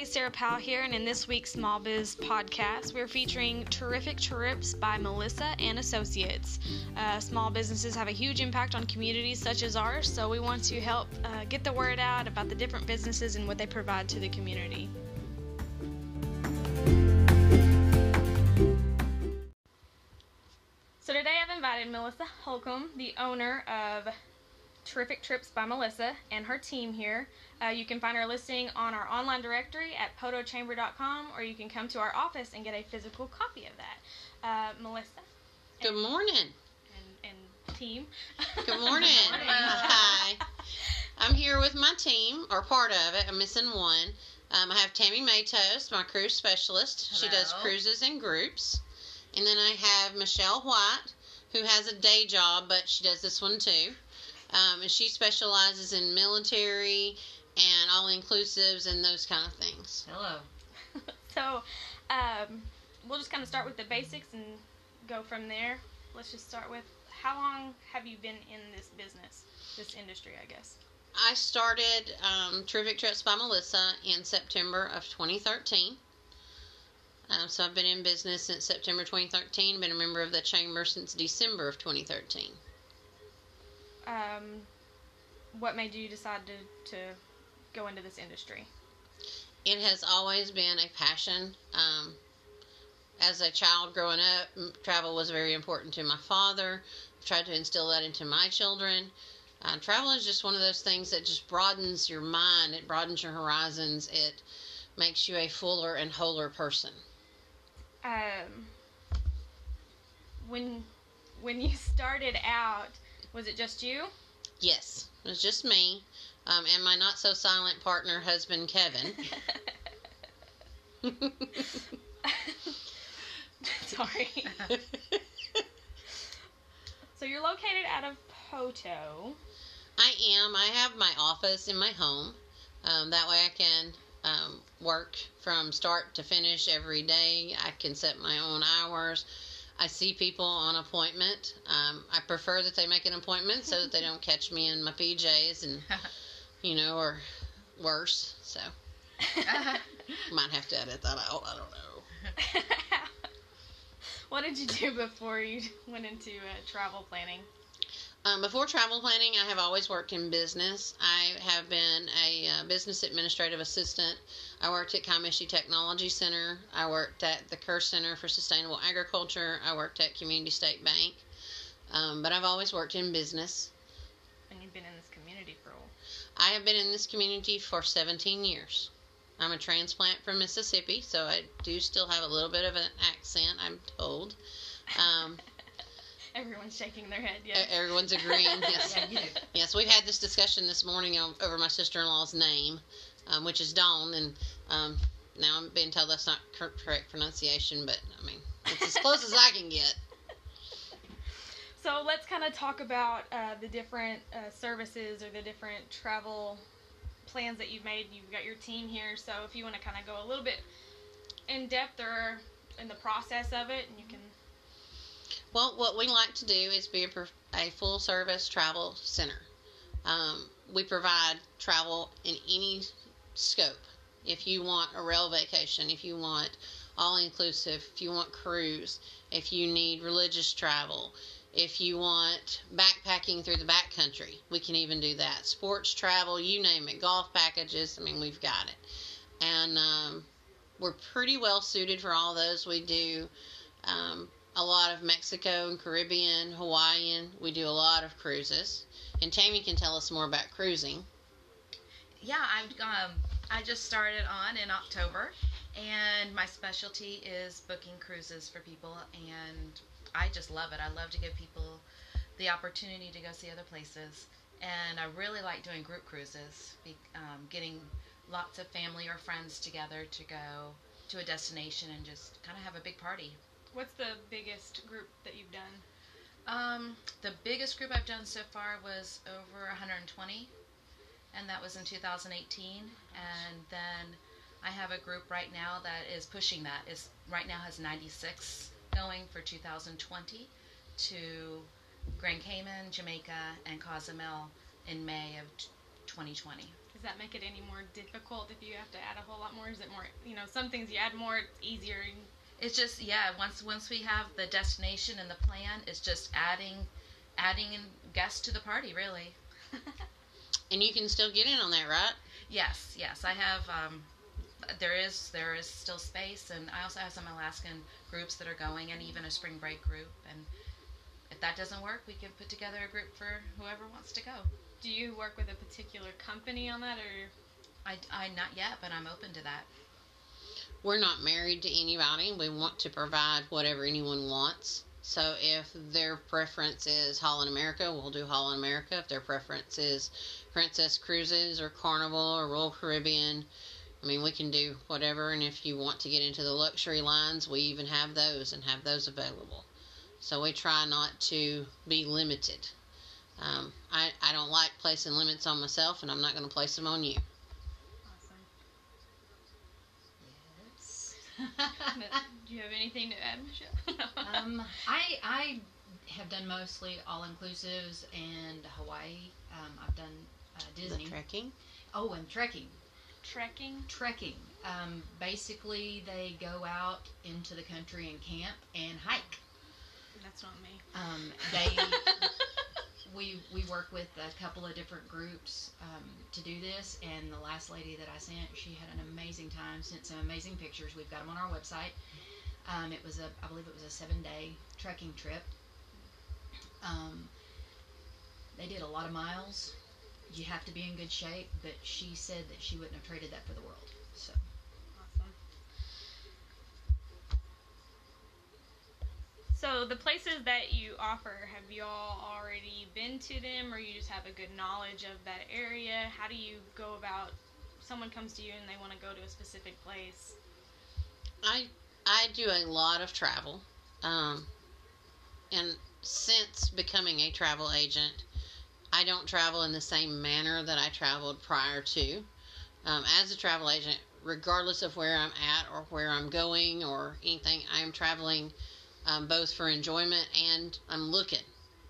everybody. Sarah Powell here, and in this week's Small Biz podcast, we're featuring Terrific Trips by Melissa and Associates. Uh, small businesses have a huge impact on communities such as ours, so we want to help uh, get the word out about the different businesses and what they provide to the community. So today I've invited Melissa Holcomb, the owner of Terrific Trips by Melissa and her team here. Uh, you can find our listing on our online directory at poteauchamber.com, or you can come to our office and get a physical copy of that. Uh, Melissa. Good morning. And, and team. Good morning. Hi. I'm here with my team, or part of it. I'm missing one. Um, I have Tammy Matos, my cruise specialist. She does cruises in groups. And then I have Michelle White, who has a day job, but she does this one too. Um, and she specializes in military and all inclusives and those kind of things. Hello. so um, we'll just kind of start with the basics and go from there. Let's just start with how long have you been in this business, this industry, I guess? I started um, Terrific Trips by Melissa in September of 2013. Um, so I've been in business since September 2013. Been a member of the chamber since December of 2013. Um, what made you decide to, to go into this industry? It has always been a passion. Um, as a child growing up, travel was very important to my father. I've tried to instill that into my children. Uh, travel is just one of those things that just broadens your mind. It broadens your horizons. It makes you a fuller and wholer person. Um, when when you started out, was it just you? Yes, it was just me um, and my not so silent partner, husband Kevin. Sorry. So you're located out of Poteau. I am. I have my office in my home. Um, that way I can um, work from start to finish every day. I can set my own hours. I see people on appointment. Um, I prefer that they make an appointment so that they don't catch me in my PJs and, you know, or worse. So might have to edit that out. I don't know. what did you do before you went into uh, travel planning? Um, before travel planning, I have always worked in business. I have been a uh, business administrative assistant. I worked at Kiamichi Technology Center. I worked at the Kerr Center for Sustainable Agriculture. I worked at Community State Bank. Um, but I've always worked in business. And you've been in this community for a while. I have been in this community for 17 years. I'm a transplant from Mississippi, so I do still have a little bit of an accent, I'm told. Um, Everyone's shaking their head. Yes. everyone's agreeing. Yes. Yeah, you do. Yes, we've had this discussion this morning over my sister-in-law's name, um, which is Dawn, and um, now I'm being told that's not correct pronunciation, but I mean it's as close as I can get. So let's kind of talk about uh, the different uh, services or the different travel plans that you've made. You've got your team here, so if you want to kind of go a little bit in depth or in the process of it, and you can. Well, what we like to do is be a, a full-service travel center. Um, we provide travel in any scope. If you want a rail vacation, if you want all-inclusive, if you want cruise, if you need religious travel, if you want backpacking through the backcountry, we can even do that. Sports travel, you name it, golf packages. I mean, we've got it, and um, we're pretty well suited for all those. We do um, a lot of Mexico and Caribbean, Hawaiian. We do a lot of cruises, and Tammy can tell us more about cruising. Yeah, I'm. Um, I just started on in October, and my specialty is booking cruises for people, and I just love it. I love to give people the opportunity to go see other places, and I really like doing group cruises, be, um, getting lots of family or friends together to go to a destination and just kind of have a big party. What's the biggest group that you've done? Um, the biggest group I've done so far was over 120, and that was in 2018. And then I have a group right now that is pushing that. Is right now has 96 going for 2020 to Grand Cayman, Jamaica, and Cozumel in May of 2020. Does that make it any more difficult if you have to add a whole lot more? Is it more, you know, some things you add more, it's easier. It's just yeah. Once once we have the destination and the plan, it's just adding adding guests to the party, really. And you can still get in on that, right? Yes, yes. I have. Um, there is there is still space, and I also have some Alaskan groups that are going, and even a spring break group. And if that doesn't work, we can put together a group for whoever wants to go. Do you work with a particular company on that, or I, I not yet, but I'm open to that. We're not married to anybody. We want to provide whatever anyone wants. So if their preference is Holland America, we'll do Holland America. If their preference is Princess Cruises or Carnival or Royal Caribbean, I mean, we can do whatever. And if you want to get into the luxury lines, we even have those and have those available. So we try not to be limited. Um, I, I don't like placing limits on myself, and I'm not going to place them on you. awesome? Yes. Do you have anything to add, Michelle? um, I I have done mostly all inclusives and Hawaii. Um, I've done uh, Disney. The trekking. Oh, and trekking. Trekking. Trekking. Um, basically, they go out into the country and camp and hike. That's not me. Um, they we we work with a couple of different groups um, to do this, and the last lady that I sent, she had an amazing time. Sent some amazing pictures. We've got them on our website. Um, it was a, I believe it was a seven-day trekking trip. Um, they did a lot of miles. You have to be in good shape, but she said that she wouldn't have traded that for the world. So Awesome. So the places that you offer, have y'all already been to them, or you just have a good knowledge of that area? How do you go about? Someone comes to you and they want to go to a specific place. I I do a lot of travel, um, and since becoming a travel agent, I don't travel in the same manner that I traveled prior to. Um, as a travel agent, regardless of where I'm at or where I'm going or anything, I am traveling um, both for enjoyment and I'm looking.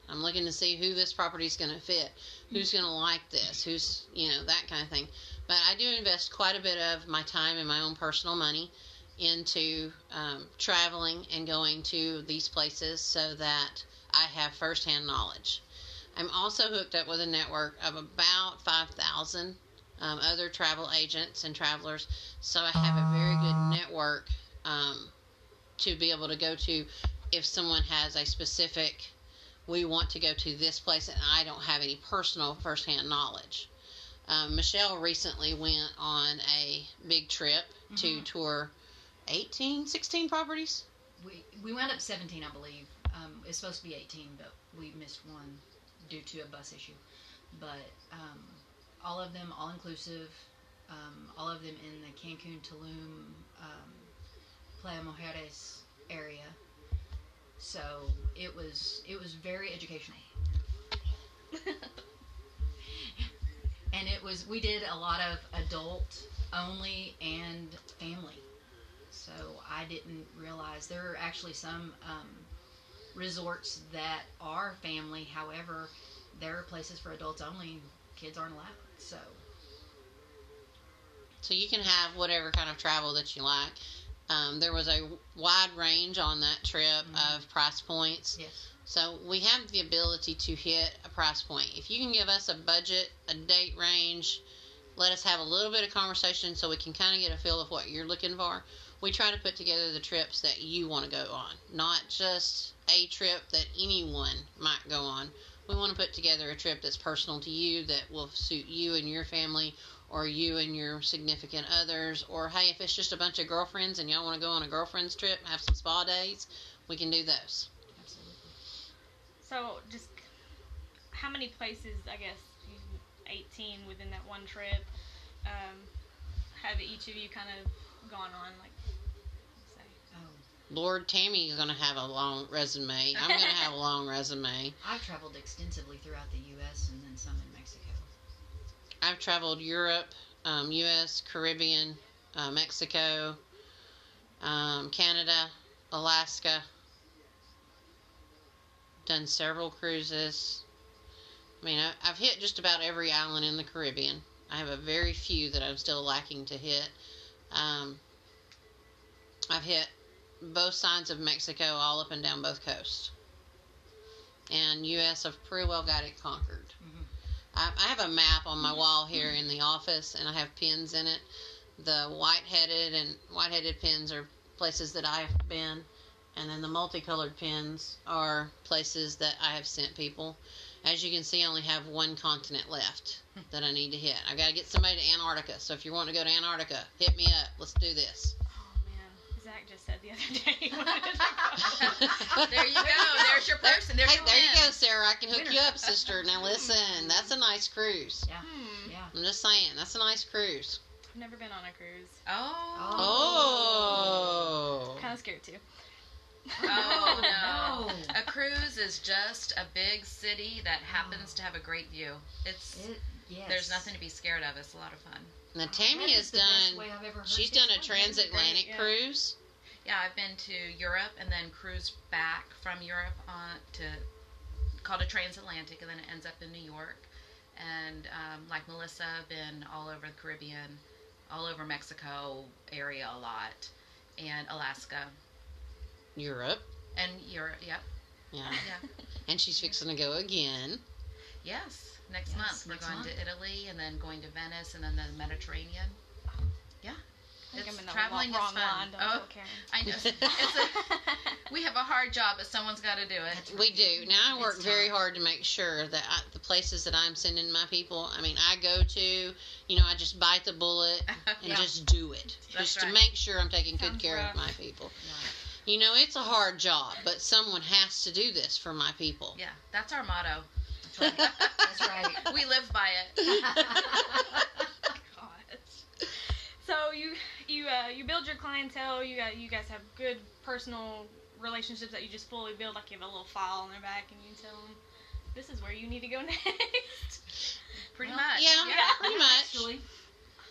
I'm looking to see who this property is going to fit, who's going to like this, who's, you know, that kind of thing. But I do invest quite a bit of my time and my own personal money into um, traveling and going to these places so that I have firsthand knowledge. I'm also hooked up with a network of about 5,000 um, other travel agents and travelers, so I have a very good network um, to be able to go to if someone has a specific, we want to go to this place and I don't have any personal firsthand knowledge. Um, Michelle recently went on a big trip to Mhm. tour 18, 16 properties. we we wound up 17, I believe. Um, it's supposed to be 18, but we missed one due to a bus issue. But um, all of them, all inclusive, um, all of them in the Cancun, Tulum, um, Playa Mujeres area. So it was it was very educational. and it was we did a lot of adult only and family so i didn't realize there are actually some um, resorts that are family however there are places for adults only kids aren't allowed so So you can have whatever kind of travel that you like. Um, there was a wide range on that trip Mhm. of price points. yes So we have the ability to hit a price point. If you can give us a budget, a date range, let us have a little bit of conversation so we can kind of get a feel of what you're looking for. We try to put together the trips that you want to go on, not just a trip that anyone might go on. We want to put together a trip that's personal to you, that will suit you and your family, or you and your significant others. Or hey, if it's just a bunch of girlfriends and y'all want to go on a girlfriend's trip, and have some spa days, we can do those. absolutely So just how many places? I guess 18 within that one trip. Um, have each of you kind of gone on? Like, Lord, Tammy's going to have a long resume. I'm going to have a long resume. i've traveled extensively throughout the us and then some in mexico I've traveled Europe, um, U.S., Caribbean, uh, Mexico, um, Canada, Alaska. Done several cruises. I mean, I, I've hit just about every island in the Caribbean. I have a very few that I'm still lacking to hit. Um, I've hit both sides of Mexico, all up and down both coasts. And U.S. I've pretty well got it conquered. Mhm. I, I have a map on my wall here in the office, and I have pins in it. The white-headed and white-headed pins are places that I've been, and then the multicolored pins are places that I have sent people. As you can see, I only have one continent left that I need to hit. I've got to get somebody to Antarctica. So if you want to go to Antarctica, hit me up. Let's do this. Said the other day. he wanted to go. There you go. There's your person. There's hey, your there you go, Sarah. I can hook you up, sister. Now listen, that's a nice cruise. Yeah. Hmm. Yeah. I'm just saying, that's a nice cruise. I've never been on a cruise. Oh. Oh. Kind of scared too. Oh no. no. A cruise is just a big city that happens to have a great view. It's It, yes. there's nothing to be scared of. It's a lot of fun. Now Tammy That has is the best done. way I've ever heard She's it done a transatlantic Yeah. cruise. Yeah, I've been to Europe and then cruised back from Europe on to called a transatlantic, and then it ends up in New York. And um, like Melissa, I've been all over the Caribbean, all over Mexico area a lot, and Alaska Europe. and Europe. Yep, Yeah. yeah, And she's fixing to go again. yes. Next Yes, month we're next going month. to Italy, and then going to Venice, and then the Mediterranean. Yeah, I think It's- I'm in the traveling is wrong fun. line. Oh. tell Karen. I know. It's a, we have a hard job, but someone's got to do it. We do. Now I work It's very tough. hard to make sure that I, the places that I'm sending my people, I mean, I go to, you know, I just bite the bullet and Yeah. just do it. That's just to make sure I'm taking good Sounds care rough. of my people. Right. You know, it's a hard job, but someone has to do this for my people. Yeah, that's our motto. That's right. That's right. We live by it. God. So you you uh, you build your clientele. You got you guys have good personal relationships that you just fully build. Like you have a little file on their back, and you tell them this is where you need to go next. Pretty Well, much. Yeah, Yeah. pretty much. Actually,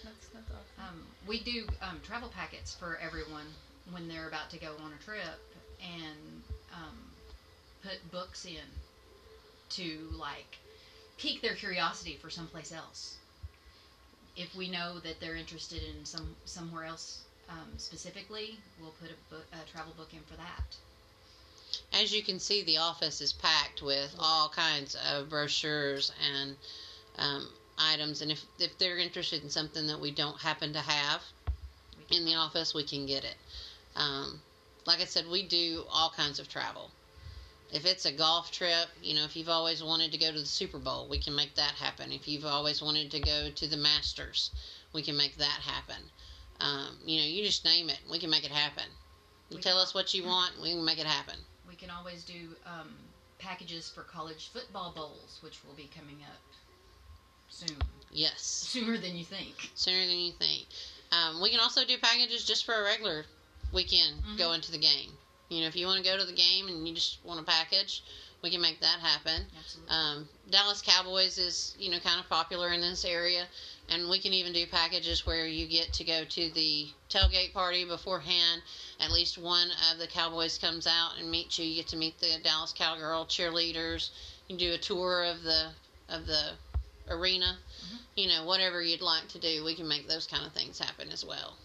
That's that's awesome. um, we do um, travel packets for everyone when they're about to go on a trip and um, put books in to like pique their curiosity for someplace else. If we know that they're interested in some somewhere else um, specifically, we'll put a, book, a travel book in for that. As you can see, the office is packed with all kinds of brochures and um, items. And if, if they're interested in something that we don't happen to have in the office, we can get it. Um, like I said, we do all kinds of travel. If it's a golf trip, you know, if you've always wanted to go to the Super Bowl, we can make that happen. If you've always wanted to go to the Masters, we can make that happen. Um, you know, you just name it, we can make it happen. You We tell can- us what you want, we can make it happen. We can always do um, packages for college football bowls, which will be coming up soon, Yes, sooner than you think. sooner than you think. Um, we can also do packages just for a regular weekend Mhm. going to the game. You know, if you want to go to the game and you just want a package, we can make that happen. Absolutely. Um, Dallas Cowboys is, you know, kind of popular in this area, and we can even do packages where you get to go to the tailgate party beforehand. At least one of the Cowboys comes out and meets you. You get to meet the Dallas Cowgirl cheerleaders. You can do a tour of the of the arena. Mhm. You know, whatever you'd like to do, we can make those kind of things happen as well.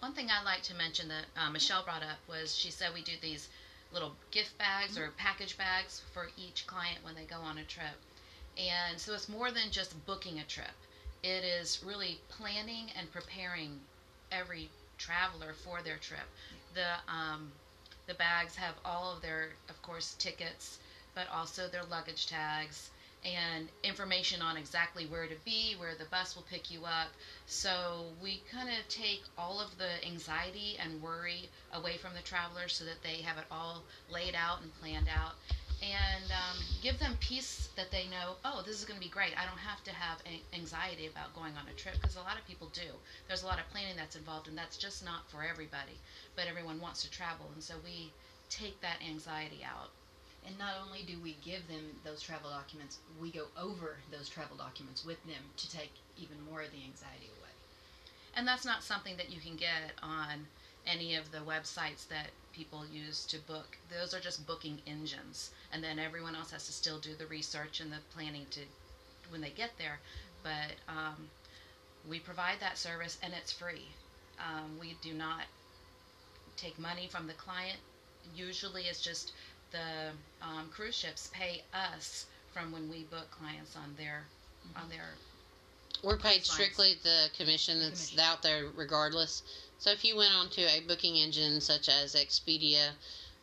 One thing I'd like to mention that uh, Michelle brought up was she said we do these little gift bags or package bags for each client when they go on a trip. And so it's more than just booking a trip. It is really planning and preparing every traveler for their trip. The um, the bags have all of their, of course, tickets, but also their luggage tags and information on exactly where to be, where the bus will pick you up. So we kind of take all of the anxiety and worry away from the travelers so that they have it all laid out and planned out and um, give them peace that they know, oh, this is going to be great. I don't have to have anxiety about going on a trip because a lot of people do. There's a lot of planning that's involved, and that's just not for everybody. But everyone wants to travel, and so we take that anxiety out. And not only do we give them those travel documents, we go over those travel documents with them to take even more of the anxiety away. And that's not something that you can get on any of the websites that people use to book. Those are just booking engines. And then everyone else has to still do the research and the planning to when they get there. But um, we provide that service and it's free. Um, we do not take money from the client. Usually, it's just the um, cruise ships pay us from when we book clients on their on their We're paid lines. strictly the commission that's commission. out there regardless. So if you went onto a booking engine such as Expedia,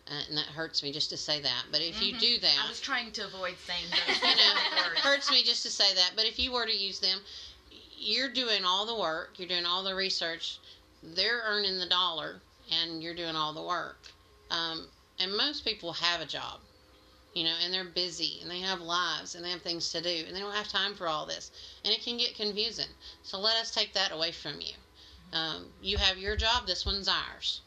uh, and that hurts me just to say that, but if you Mhm. do that, I was trying to avoid saying those you know, words. hurts me just to say that. But if you were to use them, you're doing all the work, you're doing all the research, they're earning the dollar, and you're doing all the work. Um, and most people have a job, you know, and they're busy, and they have lives, and they have things to do, and they don't have time for all this, and it can get confusing. So let us take that away from you. Um, you have your job, this one's ours.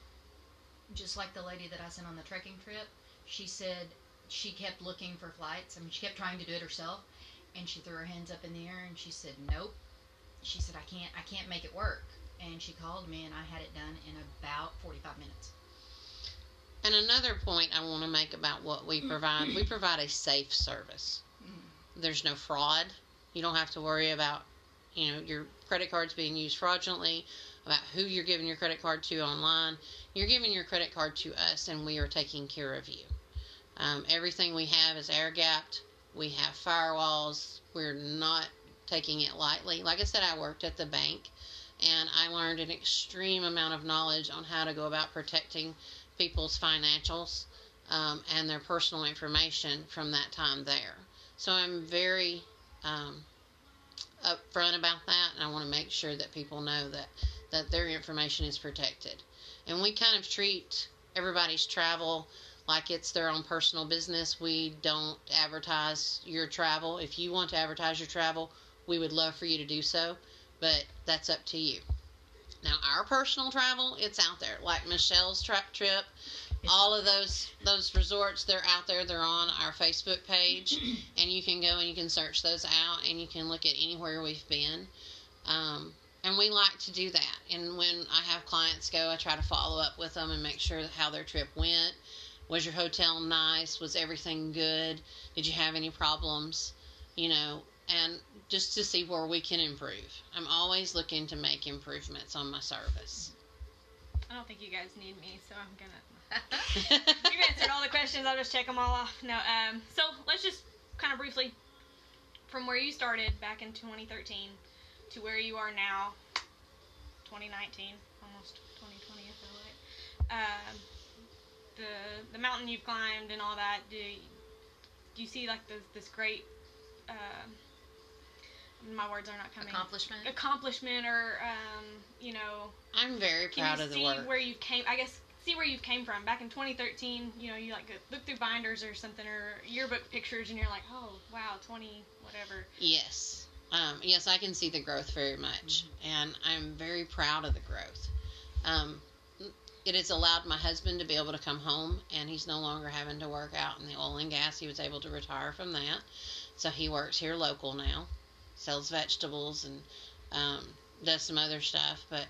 just like the lady that I sent on the trekking trip, she said she kept looking for flights. I mean, she kept trying to do it herself, and she threw her hands up in the air and she said, "Nope." She said, "I can't. I can't make it work." And she called me, and I had it done in about 45 minutes. And another point I want to make about what we provide we provide a safe service. There's no fraud. You don't have to worry about, you know, your credit cards being used fraudulently, about who you're giving your credit card to online. You're giving your credit card to us, and we are taking care of you. Um, everything we have is air gapped. We have firewalls. We're not taking it lightly. Like I said, I worked at the bank, and I learned an extreme amount of knowledge on how to go about protecting people's financials um, and their personal information from that time there. So I'm very um, upfront about that, and I want to make sure that people know that that their information is protected. And we kind of treat everybody's travel like it's their own personal business. We don't advertise your travel. If you want to advertise your travel, we would love for you to do so, but that's up to you. Now, our personal travel, it's out there. Like Michelle's tra- trip, all of those those resorts, they're out there. They're on our Facebook page, and you can go and you can search those out, and you can look at anywhere we've been. Um, and we like to do that. And when I have clients go, I try to follow up with them and make sure how their trip went. Was your hotel nice? Was everything good? Did you have any problems? You know, and just to see where we can improve. I'm always looking to make improvements on my service. I don't think you guys need me, so I'm gonna. You've answered all the questions. I'll just check them all off. No. Um. So let's just kind of briefly, from where you started back in 2013 to where you are now, 2019, almost 2020. I feel like. Um. The the mountain you've climbed and all that. Do you, do you see like this this great? Um. My words are not coming. accomplishment. Accomplishment or um. You know. I'm very Can proud you of the see work. where you came? I guess see where you came from. Back in 2013, you know, you like look through binders or something or yearbook pictures, and you're like, oh wow, 20 whatever. Yes. Um, yes, I can see the growth very much, and I'm very proud of the growth. Um, it has allowed my husband to be able to come home, and he's no longer having to work out in the oil and gas. He was able to retire from that, so he works here local now, sells vegetables and um, does some other stuff. But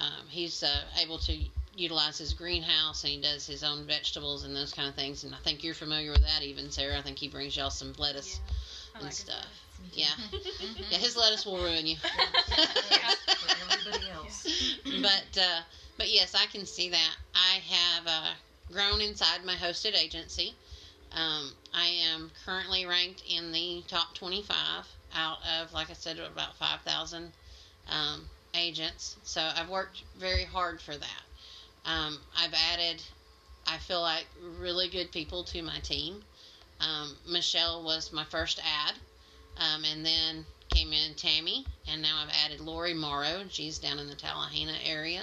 um, he's uh, able to utilize his greenhouse, and he does his own vegetables and those kind of things. And I think you're familiar with that, even Sarah. I think he brings y'all some lettuce I and like stuff. lettuce. Yeah. Mhm. Yeah, his lettuce will ruin you. For everybody else. but uh, but yes, I can see that. I have uh, grown inside my hosted agency. Um, I am currently ranked in the top 25 out of, like I said, about 5,000 um, agents. So I've worked very hard for that. Um, I've added, I feel like, really good people to my team. Um, Michelle was my first ad, um, and then came in Tammy, and now I've added Lori Morrow, and she's down in the Talihina area.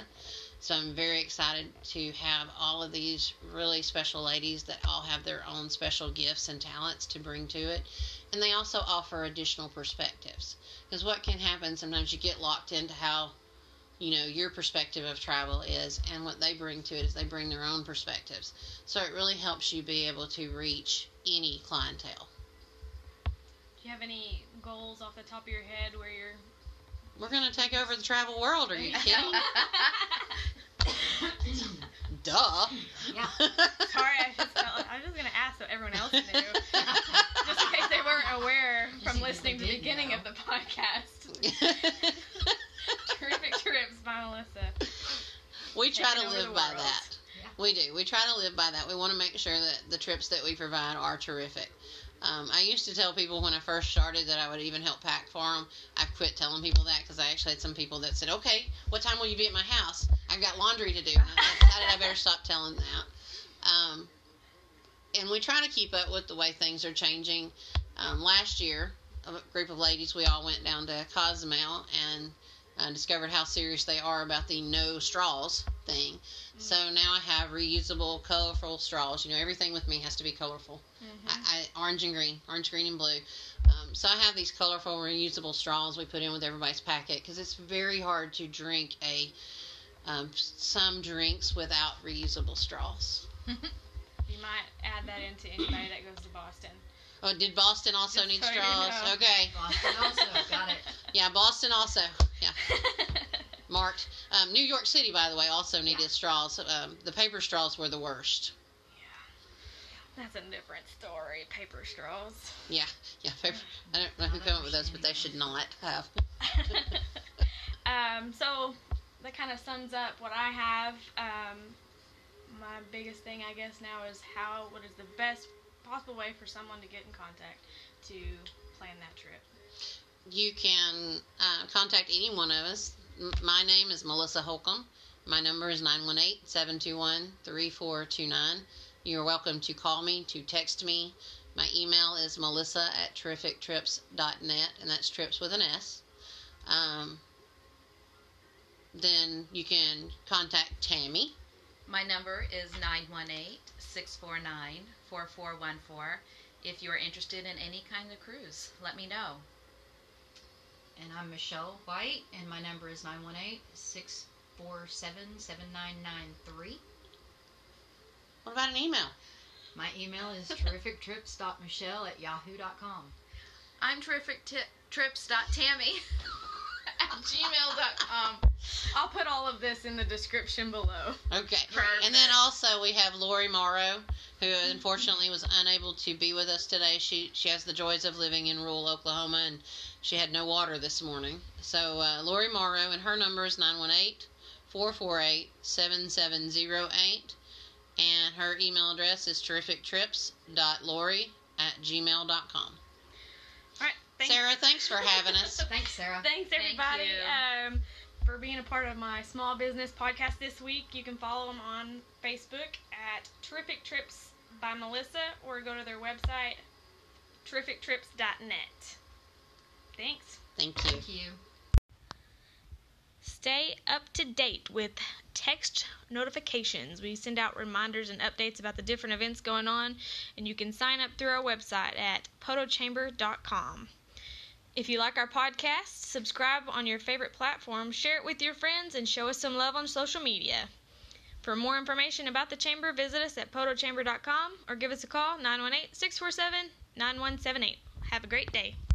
So I'm very excited to have all of these really special ladies that all have their own special gifts and talents to bring to it. And they also offer additional perspectives. Because what can happen sometimes you get locked into how you know your perspective of travel is and what they bring to it is they bring their own perspectives. So it really helps you be able to reach any clientele. Do you have any goals off the top of your head where you're? We're going to take over the travel world. Are you kidding? Duh. Yeah. Sorry, I just felt like I was just gonna ask so everyone else knew, just in case they weren't aware from You see listening to they the did beginning know. of the podcast. Terrific Trips by Melissa. we try Taking to live by that. Yeah. We do. We try to live by that. We want to make sure that the trips that we provide are terrific. Um, I used to tell people when I first started that I would even help pack for them. I've quit telling people that because I actually had some people that said, "Okay, what time will you be at my house? I've got laundry to do." And I decided I better stop telling that. Um, and we try to keep up with the way things are changing. Um, last year, a group of ladies, we all went down to Cozumel and uh, discovered how serious they are about the no straws thing. So now I have reusable, colorful straws. You know, everything with me has to be colorful. I, I, orange and green, orange, green, and blue. Um, so I have these colorful, reusable straws we put in with everybody's packet because it's very hard to drink a um, some drinks without reusable straws. You might add that into anybody that goes to Boston. Oh, did Boston also Just need straws? Okay. Boston also got it. Yeah, Boston also. Yeah, marked. Um, New York City, by the way, also needed straws. Um, the paper straws were the worst. Yeah. That's a different story. Paper straws. Yeah, paper. I don't know who came up with those, but they should not have. um, so that kind of sums up what I have. Um, my biggest thing, I guess, now is how what is the best possible way for someone to get in contact to plan that trip. You can uh, contact any one of us. M- My name is Melissa Holcomb. My number is 918 721 3429. You're welcome to call me, to text me. My email is melissa at terrifictrips.net, and that's trips with an S. Um, then you can contact Tammy. My number is 918 649 4414. If you are interested in any kind of cruise, let me know. And I'm Michelle White, and my number is 918 647 7993. What about an email? My email is terrifictrips.michelle at yahoo.com. I'm terrific ti- at gmail.com. I'll put all of this in the description below. Okay. Perfect. And then also we have Lori Morrow, who unfortunately was unable to be with us today. She she has the joys of living in rural Oklahoma, and she had no water this morning. So uh, Lori Morrow, and her number is 918-448-7708, and her email address is terrifictrips.lori at gmail.com. All right. Thanks. Sarah, thanks for having us. Thanks, Sarah. Thanks Thank everybody you. For being a part of my small business podcast this week. You can follow them on Facebook at Terrific Trips by Melissa or go to their website terrifictrips.net. Thanks. Thank you. Thank you. Stay up to date with text notifications. We send out reminders and updates about the different events going on, and you can sign up through our website at poteauchamber.com. If you like our podcast, subscribe on your favorite platform, share it with your friends, and show us some love on social media. For more information about the Chamber, visit us at poteauchamber.com or give us a call 918 647 9178. Have a great day.